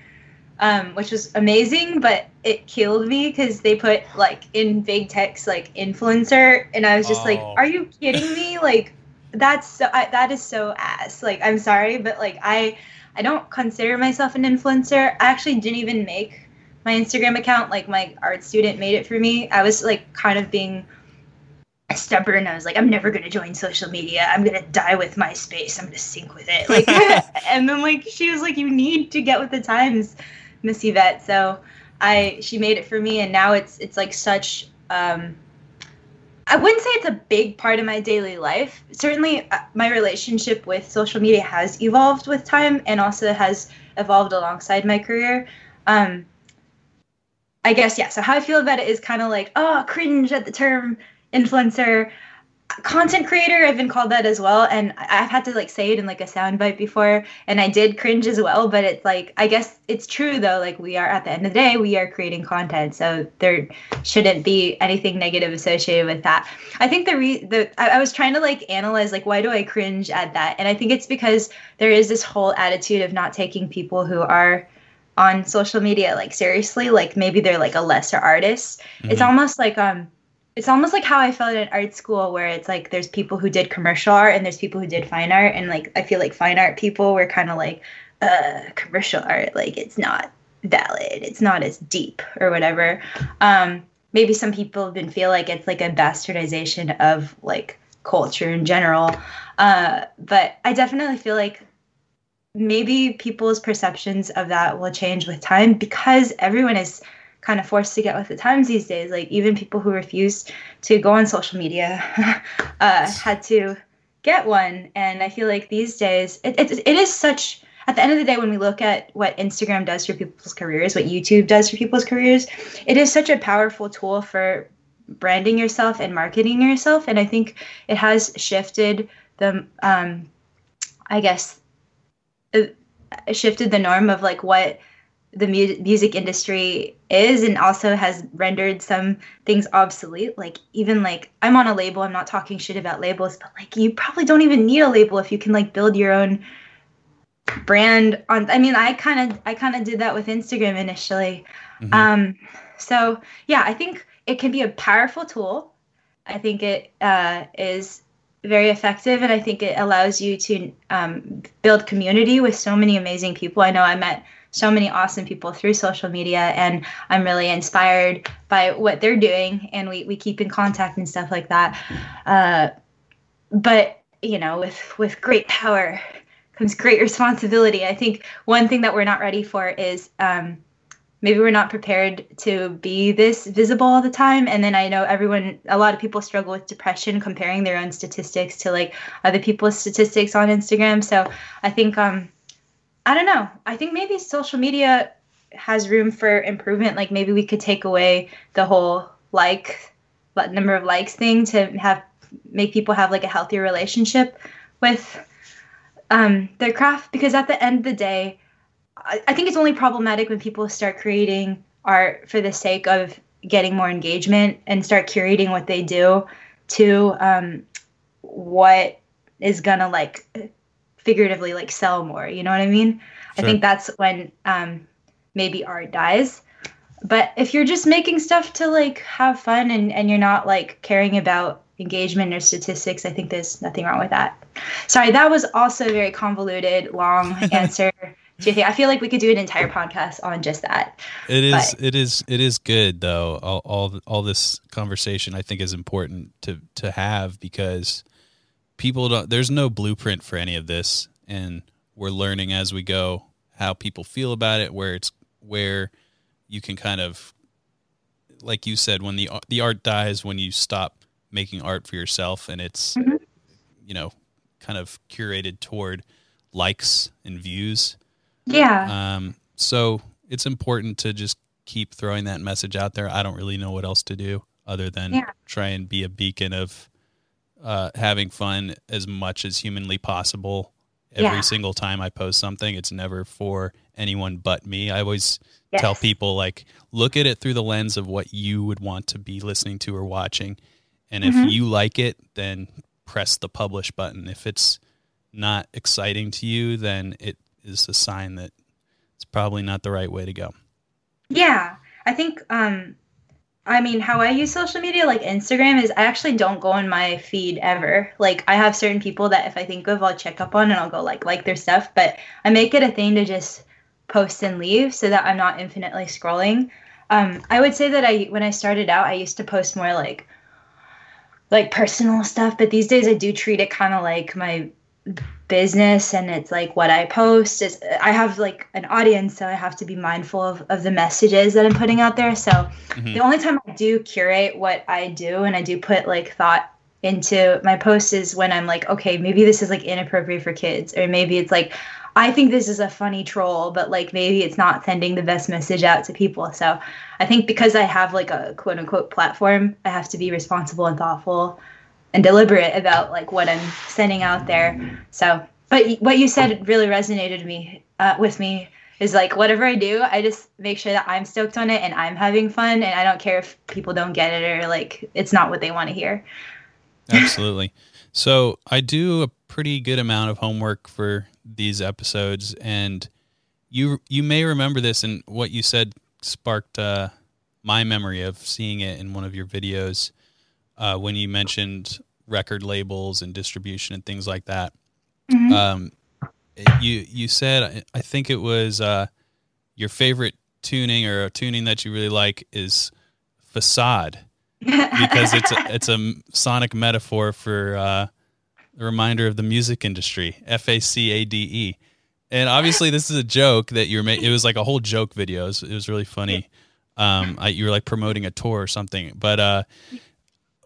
um, which was amazing, but it killed me because they put like in big text like influencer, and I was just oh. like, "Are you kidding me?" Like that's so I, that is so ass. Like I'm sorry, but like I I don't consider myself an influencer. I actually didn't even make my Instagram account. Like my art student made it for me. I was like kind of being stubborn. I was like, I'm never gonna join social media. I'm gonna die with MySpace. I'm gonna sink with it. Like, and then like she was like, you need to get with the times, Miss Yvette. So I she made it for me, and now it's it's like such. Um, I wouldn't say it's a big part of my daily life. Certainly, uh, my relationship with social media has evolved with time, and also has evolved alongside my career. Um, I guess yeah. So how I feel about it is kind of like, oh, cringe at the term influencer content creator i've been called that as well and i've had to like say it in like a soundbite before and i did cringe as well but it's like i guess it's true though like we are at the end of the day we are creating content so there shouldn't be anything negative associated with that i think the re the I, I was trying to like analyze like why do i cringe at that and i think it's because there is this whole attitude of not taking people who are on social media like seriously like maybe they're like a lesser artist mm-hmm. it's almost like um it's almost like how I felt in art school, where it's like there's people who did commercial art and there's people who did fine art, and like I feel like fine art people were kind of like, uh, commercial art, like it's not valid, it's not as deep or whatever. Um, maybe some people even feel like it's like a bastardization of like culture in general, uh, but I definitely feel like maybe people's perceptions of that will change with time because everyone is kind of forced to get with the times these days. Like even people who refuse to go on social media uh, had to get one. And I feel like these days it, it, it is such. At the end of the day, when we look at what Instagram does for people's careers, what YouTube does for people's careers, it is such a powerful tool for branding yourself and marketing yourself. And I think it has shifted the, um, I guess, uh, shifted the norm of like what the mu- music industry is and also has rendered some things obsolete like even like i'm on a label i'm not talking shit about labels but like you probably don't even need a label if you can like build your own brand on i mean i kind of i kind of did that with instagram initially. Mm-hmm. um so yeah i think it can be a powerful tool. I think it uh, is very effective and i think it allows you to um, build community with so many amazing people. I know i met so many awesome people through social media and i'm really inspired by what they're doing and we, we keep in contact and stuff like that. Uh, but you know with with great power comes great responsibility. I think one thing that we're not ready for is um, maybe we're not prepared to be this visible all the time. And then i know everyone a lot of people struggle with depression comparing their own statistics to like other people's statistics on instagram. So i think um I don't know. I think maybe social media has room for improvement. Like maybe we could take away the whole like number of likes thing to have make people have like a healthier relationship with um, their craft. Because at the end of the day, I, I think it's only problematic when people start creating art for the sake of getting more engagement and start curating what they do to um, what is gonna like figuratively like sell more. You know what I mean? Sure. I think that's when um, maybe art dies. But if you're just making stuff to like have fun and, and you're not like caring about engagement or statistics, I think there's nothing wrong with that. Sorry, that was also a very convoluted, long answer. I feel like we could do an entire podcast on just that. It is. But, it is. It is good though. All, all all this conversation I think is important to to have because people don't there's no blueprint for any of this and we're learning as we go how people feel about it where it's where you can kind of like you said when the the art dies when you stop making art for yourself and it's mm-hmm. you know kind of curated toward likes and views yeah um so it's important to just keep throwing that message out there i don't really know what else to do other than yeah. try and be a beacon of uh, having fun as much as humanly possible every yeah. single time I post something. It's never for anyone but me. I always yes. tell people like look at it through the lens of what you would want to be listening to or watching. And mm-hmm. if you like it, then press the publish button. If it's not exciting to you, then it is a sign that it's probably not the right way to go. Yeah. I think um I mean, how I use social media, like Instagram, is I actually don't go on my feed ever. Like, I have certain people that if I think of, I'll check up on and I'll go like like their stuff. But I make it a thing to just post and leave so that I'm not infinitely scrolling. Um, I would say that I when I started out, I used to post more like like personal stuff, but these days I do treat it kind of like my business and it's like what I post is I have like an audience so I have to be mindful of, of the messages that I'm putting out there. So mm-hmm. the only time I do curate what I do and I do put like thought into my posts is when I'm like, okay, maybe this is like inappropriate for kids, or maybe it's like, I think this is a funny troll, but like maybe it's not sending the best message out to people. So I think because I have like a quote unquote platform, I have to be responsible and thoughtful and deliberate about like what I'm sending out there. So, but what you said really resonated me uh, with me is like whatever I do, I just make sure that I'm stoked on it and I'm having fun, and I don't care if people don't get it or like it's not what they want to hear. Absolutely. So I do a pretty good amount of homework for these episodes, and you you may remember this, and what you said sparked uh, my memory of seeing it in one of your videos uh, when you mentioned record labels and distribution and things like that. Mm-hmm. Um, you you said I think it was uh, your favorite tuning or a tuning that you really like is facade because it's a, it's a sonic metaphor for uh, a reminder of the music industry. F A C A D E. And obviously, this is a joke that you're making. It was like a whole joke video. It was, it was really funny. Um, I, you were like promoting a tour or something. But uh,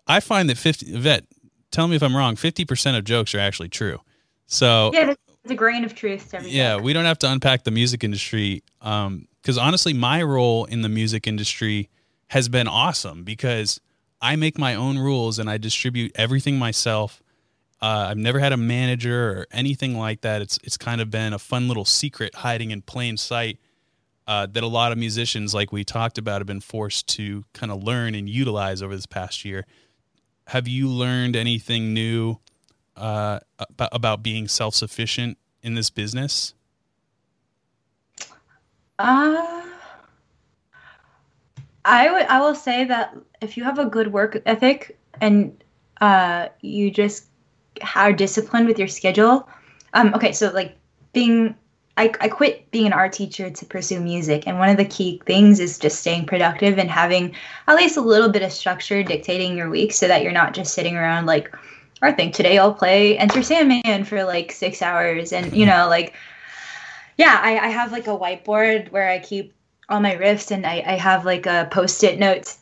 I find that 50 vet, tell me if I'm wrong, 50% of jokes are actually true. So Yeah, there's a grain of truth to Yeah, joke. we don't have to unpack the music industry um cuz honestly my role in the music industry has been awesome because I make my own rules and I distribute everything myself. Uh, I've never had a manager or anything like that. It's it's kind of been a fun little secret hiding in plain sight uh, that a lot of musicians, like we talked about, have been forced to kind of learn and utilize over this past year. Have you learned anything new uh, about, about being self sufficient in this business? Uh, I would I will say that if you have a good work ethic and uh, you just are disciplined with your schedule. Um, okay, so like being I, I quit being an art teacher to pursue music and one of the key things is just staying productive and having at least a little bit of structure dictating your week so that you're not just sitting around like I think today I'll play Enter Sandman for like six hours and you know like yeah I, I have like a whiteboard where I keep all my riffs and I, I have like a post-it notes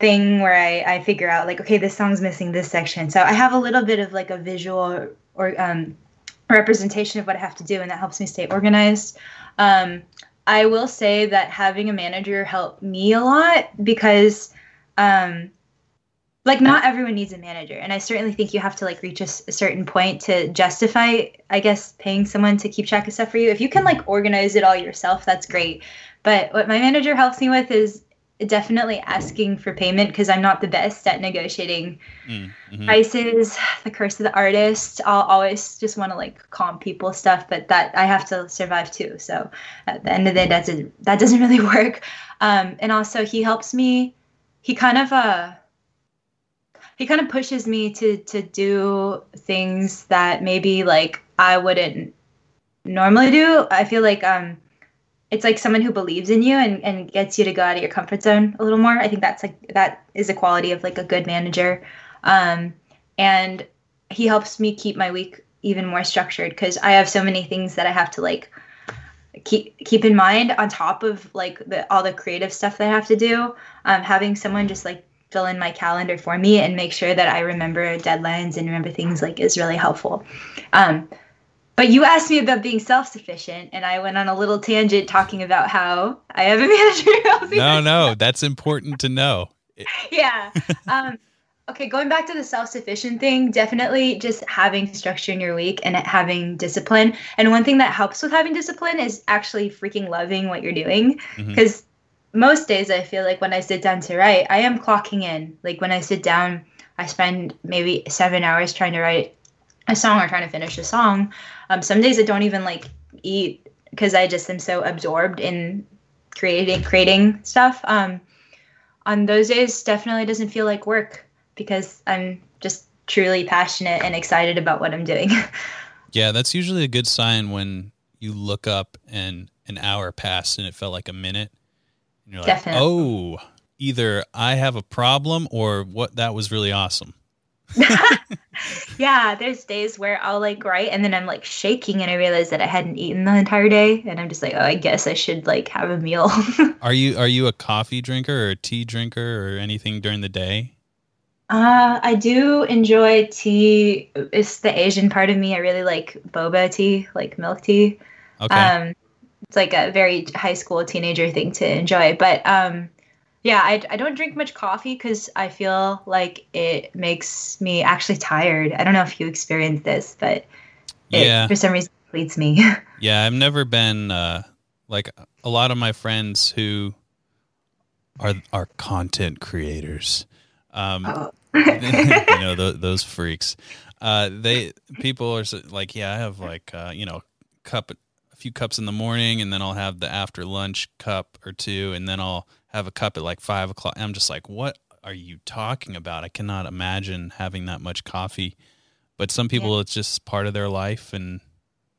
thing where I, I figure out like okay this song's missing this section. So I have a little bit of like a visual or um, representation of what I have to do and that helps me stay organized. Um, I will say that having a manager helped me a lot because um, like not everyone needs a manager and i certainly think you have to like reach a, a, certain point to justify i guess paying someone to keep track of stuff for you. If you can like organize it all yourself that's great. But what my manager helps me with is definitely asking for payment because I'm not the best at negotiating mm, hmm prices. The curse of the artist. I'll always just want to like calm people stuff, but that I have to survive too. So at the end of the day, that doesn't that doesn't really work. Um, and also, he helps me. He kind of uh he kind of pushes me to to do things that maybe like I wouldn't normally do. I feel like um it's like someone who believes in you and, and gets you to go out of your comfort zone a little more. I think that's like that is a quality of like a good manager. Um, and he helps me keep my week even more structured because I have so many things that I have to like keep keep in mind on top of like the all the creative stuff that I have to do. Um, having someone just like fill in my calendar for me and make sure that I remember deadlines and remember things like is really helpful. Um, but you asked me about being self sufficient, and I went on a little tangent talking about how I have a manager. no, no, that's important to know. yeah. Um, okay, going back to the self sufficient thing, definitely just having structure in your week and having discipline. And one thing that helps with having discipline is actually freaking loving what you're doing. Because mm-hmm. most days I feel like when I sit down to write, I am clocking in. Like when I sit down, I spend maybe seven hours trying to write a song or trying to finish a song. Um, some days I don't even like eat because I just am so absorbed in creating creating stuff. Um, on those days, definitely doesn't feel like work because I'm just truly passionate and excited about what I'm doing. yeah, that's usually a good sign when you look up and an hour passed and it felt like a minute. And you're like, definitely. oh, either I have a problem or what that was really awesome. yeah, there's days where I'll like write and then I'm like shaking and I realize that I hadn't eaten the entire day and I'm just like, oh, I guess I should like have a meal. are you are you a coffee drinker or a tea drinker or anything during the day? Uh, I do enjoy tea. It's the Asian part of me. I really like boba tea, like milk tea. Okay. Um, it's like a very high school teenager thing to enjoy, but um, yeah, I, I don't drink much coffee because I feel like it makes me actually tired. I don't know if you experience this, but it, yeah, for some reason leads me. yeah, I've never been uh, like a lot of my friends who are are content creators. Um, oh. you know th- those freaks. Uh, they people are like, yeah, I have like uh, you know cup a few cups in the morning, and then I'll have the after lunch cup or two, and then I'll have a cup at like five o'clock. I'm just like, what are you talking about? I cannot imagine having that much coffee. But some people, yeah. it's just part of their life. And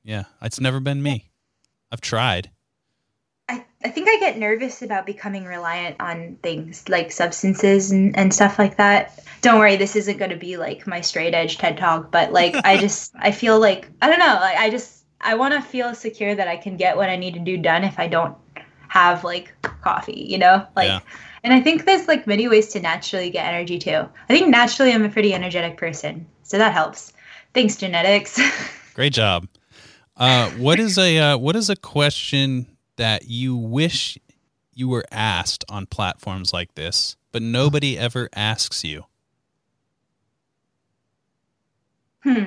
yeah, it's never been me. I've tried. I, I think I get nervous about becoming reliant on things like substances and, and stuff like that. Don't worry, this isn't going to be like my straight edge TED talk, but like I just, I feel like, I don't know, like I just, I want to feel secure that I can get what I need to do done if I don't have like coffee, you know? Like yeah. and I think there's like many ways to naturally get energy too. I think naturally I'm a pretty energetic person. So that helps. Thanks genetics. Great job. Uh, what is a uh, what is a question that you wish you were asked on platforms like this but nobody ever asks you? Hmm.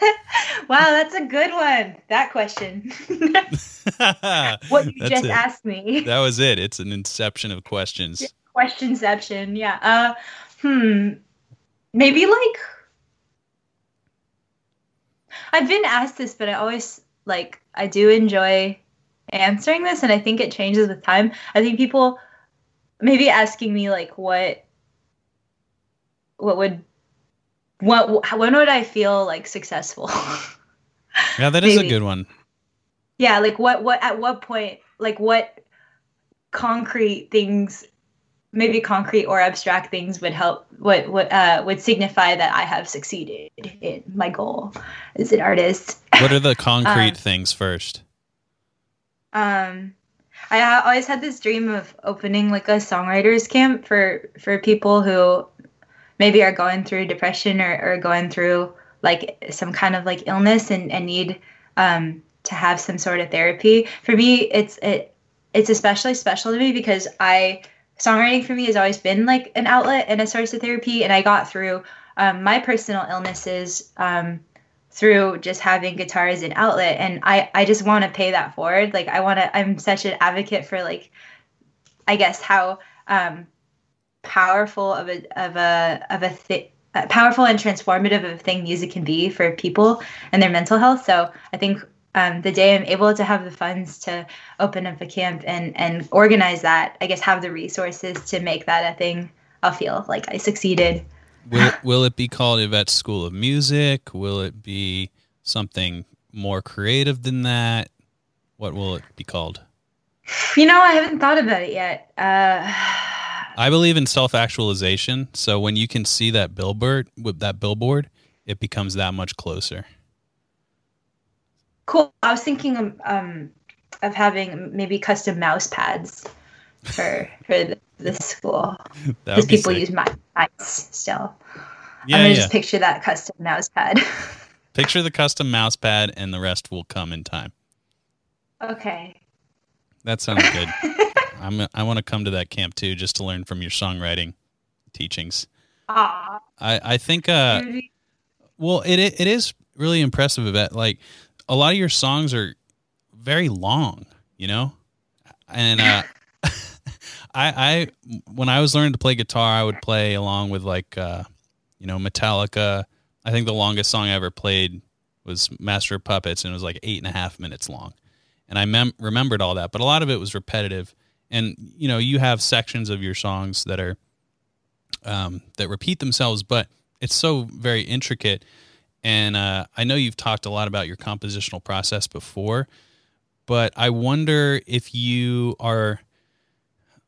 wow, that's a good one. That question. what you That's just it. asked me. That was it. It's an inception of questions. Questionception. Yeah. Uh, hmm. Maybe like I've been asked this, but I always like I do enjoy answering this, and I think it changes with time. I think people maybe asking me like what what would what when would I feel like successful? Yeah, that is a good one. yeah, like what what at what point like what concrete things maybe concrete or abstract things would help what what uh would signify that I have succeeded in my goal as an artist. What are the concrete Um, things first? Um, I always had this dream of opening like a songwriters camp for for people who maybe are going through depression or, or going through like some kind of like illness and, and need um, to have some sort of therapy. For me, it's it it's especially special to me because I songwriting for me has always been like an outlet and a source of therapy, and I got through um, my personal illnesses. Um, through just having guitar as an outlet and i i just want to pay that forward like i want to i'm such an advocate for like i guess how um powerful of a of a of a thi- uh, powerful and transformative of a thing music can be for people and their mental health so i think um, the day i'm able to have the funds to open up a camp and and organize that i guess have the resources to make that a thing i'll feel like i succeeded Will will it be called Yvette's School of Music? Will it be something more creative than that? What will it be called? you know i haven't thought about it yet uh I believe in self actualization. So when you can see that billboard with that billboard, it becomes that much closer. Cool. I was thinking of, um, of having maybe custom mouse pads for for the, the school because be people sick. use mice still. Yeah, I'm gonna yeah. just picture that custom mouse pad. Picture the custom mouse pad, and the rest will come in time. okay. That sounds good. I'm. I want to come to that camp too, just to learn from your songwriting teachings. Ah, I I think. Uh. Well, it it is really impressive. Yvette. like a lot of your songs are very long, you know, and uh, I I when I was learning to play guitar, I would play along with like uh, you know Metallica. I think the longest song I ever played was Master of Puppets, and it was like eight and a half minutes long. And I mem- remembered all that, but a lot of it was repetitive. And you know, you have sections of your songs that are um, that repeat themselves, but it's so very intricate. And uh, I know you've talked a lot about your compositional process before, but I wonder if you are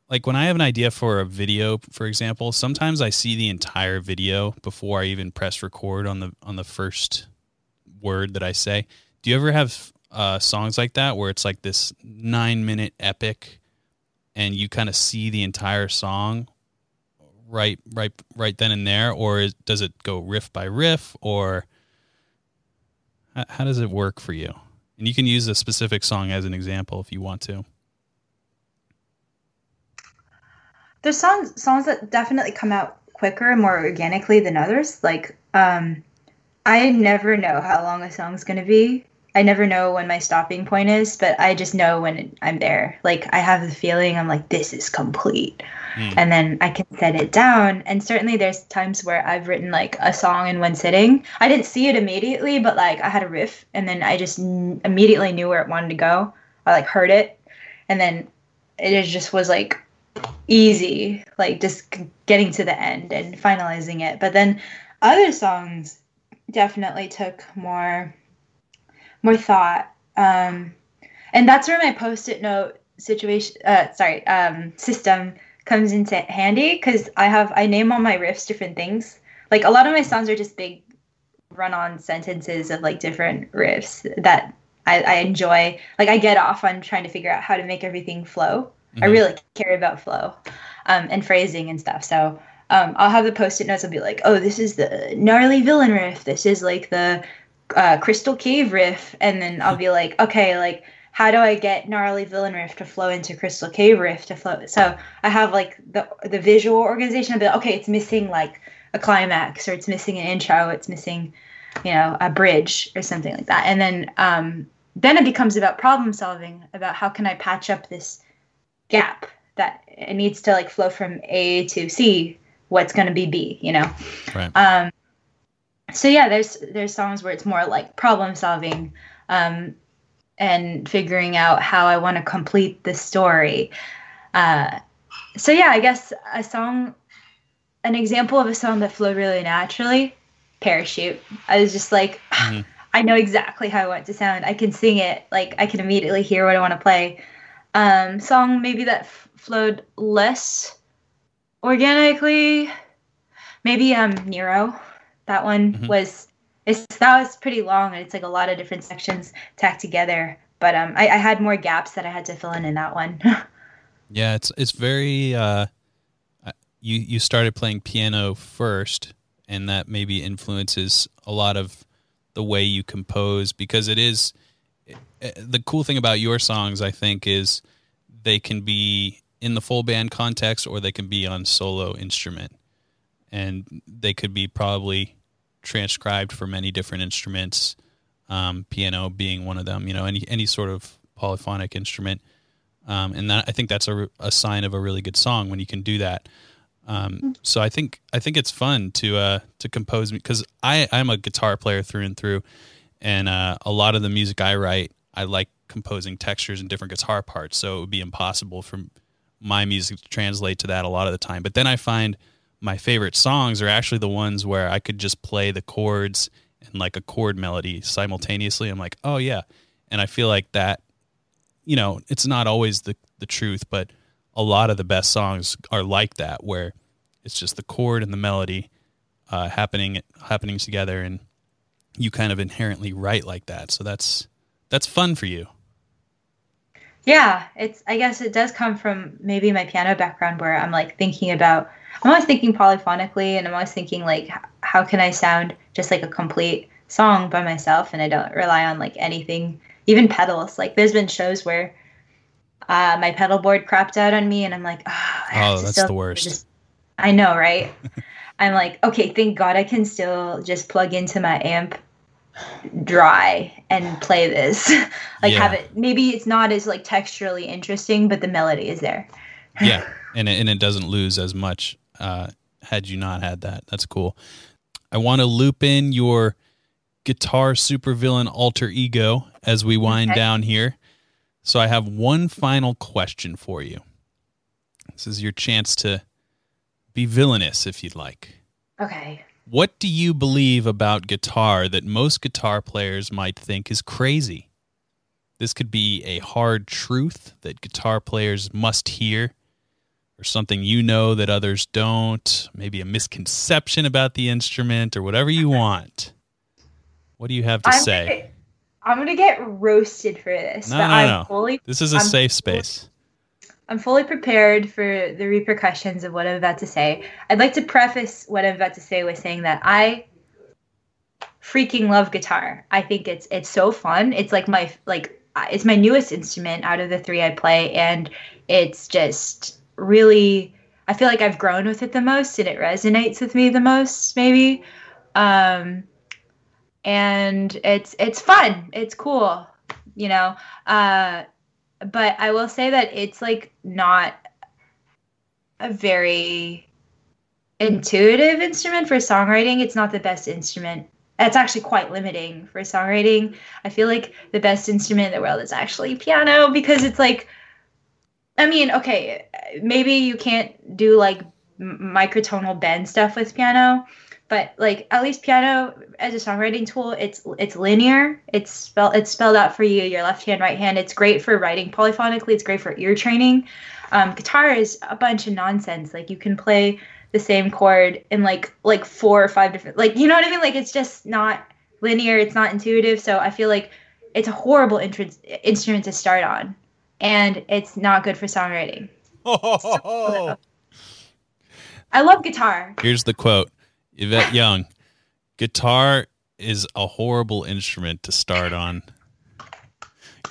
like when I have an idea for a video, for example, sometimes I see the entire video before I even press record on the on the first word that I say. Do you ever have uh, songs like that where it's like this nine minute epic, and you kind of see the entire song right right right then and there, or is, does it go riff by riff, or how, how does it work for you? And you can use a specific song as an example if you want to. There's songs songs that definitely come out quicker and more organically than others. Like, um, I never know how long a song's gonna be. I never know when my stopping point is, but I just know when I'm there. Like, I have the feeling I'm like, this is complete. Hmm. and then I can set it down. And certainly there's times where I've written like a song in one sitting. I didn't see it immediately, but like I had a riff and then I just n- immediately knew where it wanted to go. I like heard it and then it just was like easy, like just getting to the end and finalizing it. But then other songs definitely took more more thought. Um and that's where my post-it note situation uh sorry, um system comes into handy because I have I name all my riffs different things. Like a lot of my songs are just big run-on sentences of like different riffs that I, I enjoy. Like I get off on trying to figure out how to make everything flow. I Mhm. really care about flow um, and phrasing and stuff. So um, I'll have the post-it notes. I'll be like, oh, this is the gnarly villain riff. This is like the uh, crystal cave riff, and then I'll be like, okay, like how do I get gnarly villain riff to flow into crystal cave riff to flow? So I have like the the visual organization of it. Okay, it's missing like a climax, or it's missing an intro, it's missing, you know, a bridge or something like that. And then um, then it becomes about problem solving, about how can I patch up this gap that it needs to like flow from A to C. What's going to be B? You know. Right. Um, so yeah, there's there's songs where it's more like problem solving. Um, and figuring out how I want to complete the story. Uh, so yeah, I guess a song, an example of a song that flowed really naturally, "Parachute." I was just like, mm-hmm. I know exactly how I want to sound. I can sing it. Like I can immediately hear what I want to play. Um, song maybe that f- flowed less organically. Maybe um Nero. That one mm-hmm. was it's that was pretty long and it's like a lot of different sections tacked together. But um, I, I had more gaps that I had to fill in in that one. yeah, it's it's very. Uh, you you started playing piano first, and that maybe influences a lot of the way you compose because it is eh, eh, the cool thing about your songs. I think is they can be in the full band context or they can be on solo instrument, and they could be probably transcribed for many different instruments, um, piano being one of them. You know, any any sort of polyphonic instrument, um, and that I think that's a, a sign of a really good song when you can do that. Um, so I think I think it's fun to uh, to compose because I I'm a guitar player through and through, and uh, a lot of the music I write I like composing textures and different guitar parts. So it would be impossible for my music to translate to that a lot of the time. But then I find my favorite songs are actually the ones where I could just play the chords and like a chord melody simultaneously. I'm like, oh yeah, and I feel like that. You know, it's not always the the truth, but a lot of the best songs are like that, where it's just the chord and the melody uh, happening happening together, and you kind of inherently write like that. So that's that's fun for you. Yeah, it's. I guess it does come from maybe my piano background, where I'm like thinking about I'm always thinking polyphonically, and I'm always thinking like, how can I sound just like a complete song by myself, and I don't rely on like anything, even pedals. Like there's been shows where uh, my pedal board crapped out on me, and I'm like, oh, oh that's the worst. Just, I know, right? I'm like, okay, thank God I can still just plug into my amp dry and play this. like yeah. have it maybe it's not as like texturally interesting, but the melody is there. yeah. And it, and it doesn't lose as much uh, had you not had that. That's cool. I want to loop in your guitar supervillain alter ego as we wind okay. down here. So I have one final question for you. This is your chance to be villainous if you'd like. Okay. What do you believe about guitar that most guitar players might think is crazy? This could be a hard truth that guitar players must hear or something you know that others don't, maybe a misconception about the instrument or whatever you want. What do you have to I'm say? Gonna, I'm going to get roasted for this. No, no, I'm no. Fully, this is a I'm safe space. I'm fully prepared for the repercussions of what I'm about to say. I'd like to preface what I'm about to say with saying that I freaking love guitar. I think it's it's so fun. It's like my like it's my newest instrument out of the 3 I play and it's just really I feel like I've grown with it the most and it resonates with me the most maybe. Um and it's it's fun. It's cool, you know. Uh but I will say that it's like not a very intuitive instrument for songwriting. It's not the best instrument. It's actually quite limiting for songwriting. I feel like the best instrument in the world is actually piano because it's like I mean, okay, maybe you can't do like microtonal bend stuff with piano, but like at least piano as a songwriting tool, it's it's linear. It's spelled it's spelled out for you, your left hand, right hand. It's great for writing polyphonically. It's great for ear training. Um, guitar is a bunch of nonsense. Like you can play the same chord in like like four or five different like you know what I mean. Like it's just not linear. It's not intuitive. So I feel like it's a horrible instrument to start on and it's not good for songwriting. Oh. I love guitar. Here's the quote Yvette Young Guitar is a horrible instrument to start on.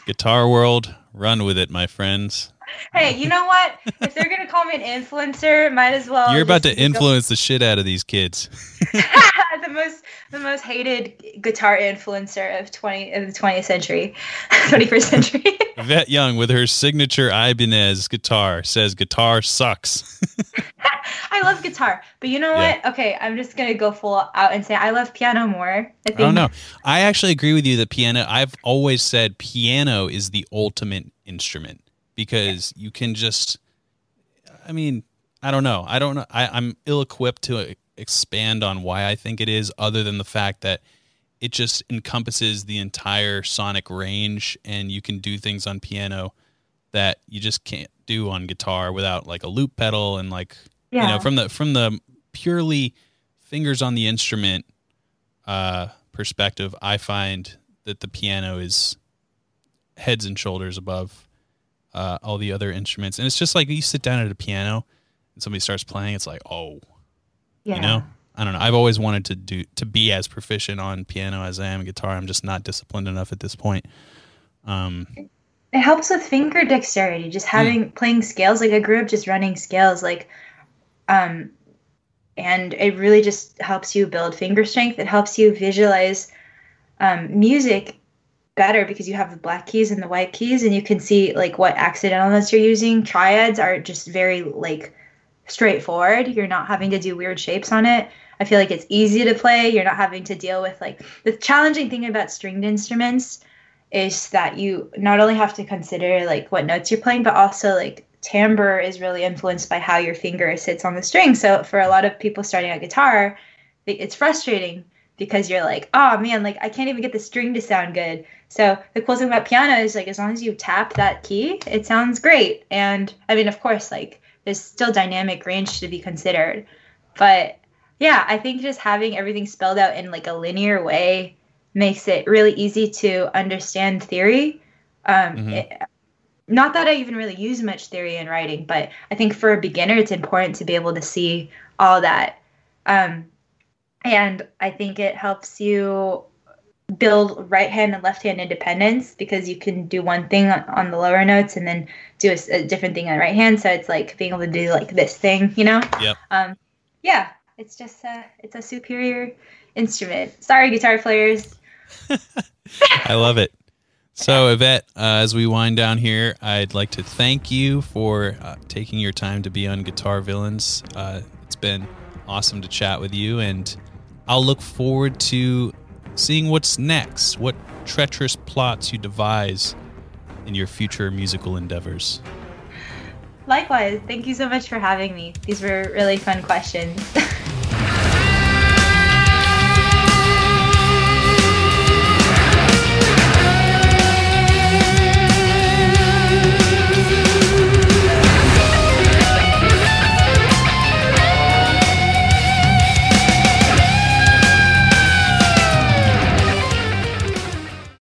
Guitar world, run with it, my friends. Hey, you know what? If they're gonna call me an influencer, might as well. You're about to influence the shit out of these kids. the most the most hated guitar influencer of twenty of the twentieth century, twenty first century. Yvette Young with her signature Ibanez guitar says guitar sucks. I love guitar, but you know yeah. what? Okay, I'm just gonna go full out and say I love piano more. I think. Oh no, I actually agree with you. that piano. I've always said piano is the ultimate instrument because you can just. I mean, I don't know. I don't know. I, I'm ill equipped to expand on why I think it is, other than the fact that it just encompasses the entire sonic range, and you can do things on piano that you just can't do on guitar without like a loop pedal and like yeah. you know from the from the purely fingers on the instrument uh, perspective. I find that the piano is heads and shoulders above uh, all the other instruments, and it's just like you sit down at a piano and somebody starts playing, it's like oh yeah. You know, I don't know. I've always wanted to do to be as proficient on piano as I am guitar. I'm just not disciplined enough at this point. Um, it helps with finger dexterity. Just having yeah. playing scales. Like I grew up just running scales. Like, um, and it really just helps you build finger strength. It helps you visualize um, music better because you have the black keys and the white keys, and you can see like what accidental notes you're using. Triads are just very like straightforward. You're not having to do weird shapes on it. I feel like it's easy to play. You're not having to deal with like the challenging thing about stringed instruments is that you not only have to consider like what notes you're playing, but also like timbre is really influenced by how your finger sits on the string. So for a lot of people starting out guitar, it's frustrating because you're like, oh man, like I can't even get the string to sound good. So the cool thing about piano is like as long as you tap that key, it sounds great. And I mean, of course, like there's still dynamic range to be considered. But yeah, I think just having everything spelled out in like a linear way makes it really easy to understand theory. Um, mm-hmm. it, not that I even really use much theory in writing, but I think for a beginner, it's important to be able to see all that. Um, and I think it helps you build right hand and left hand independence because you can do one thing on the lower notes and then do a, a, different thing on the right hand. So it's like being able to do like this thing, you know? Yeah. Um, yeah, it's just a, it's a superior instrument. Sorry, guitar players. I love it. So, Yvette, uh, as we wind down here, I'd like to thank you for uh, taking your time to be on Guitar Villains. Uh, it's been awesome to chat with you, and I'll look forward to seeing what's next, what treacherous plots you devise in your future musical endeavors. Likewise, thank you so much for having me. These were really fun questions.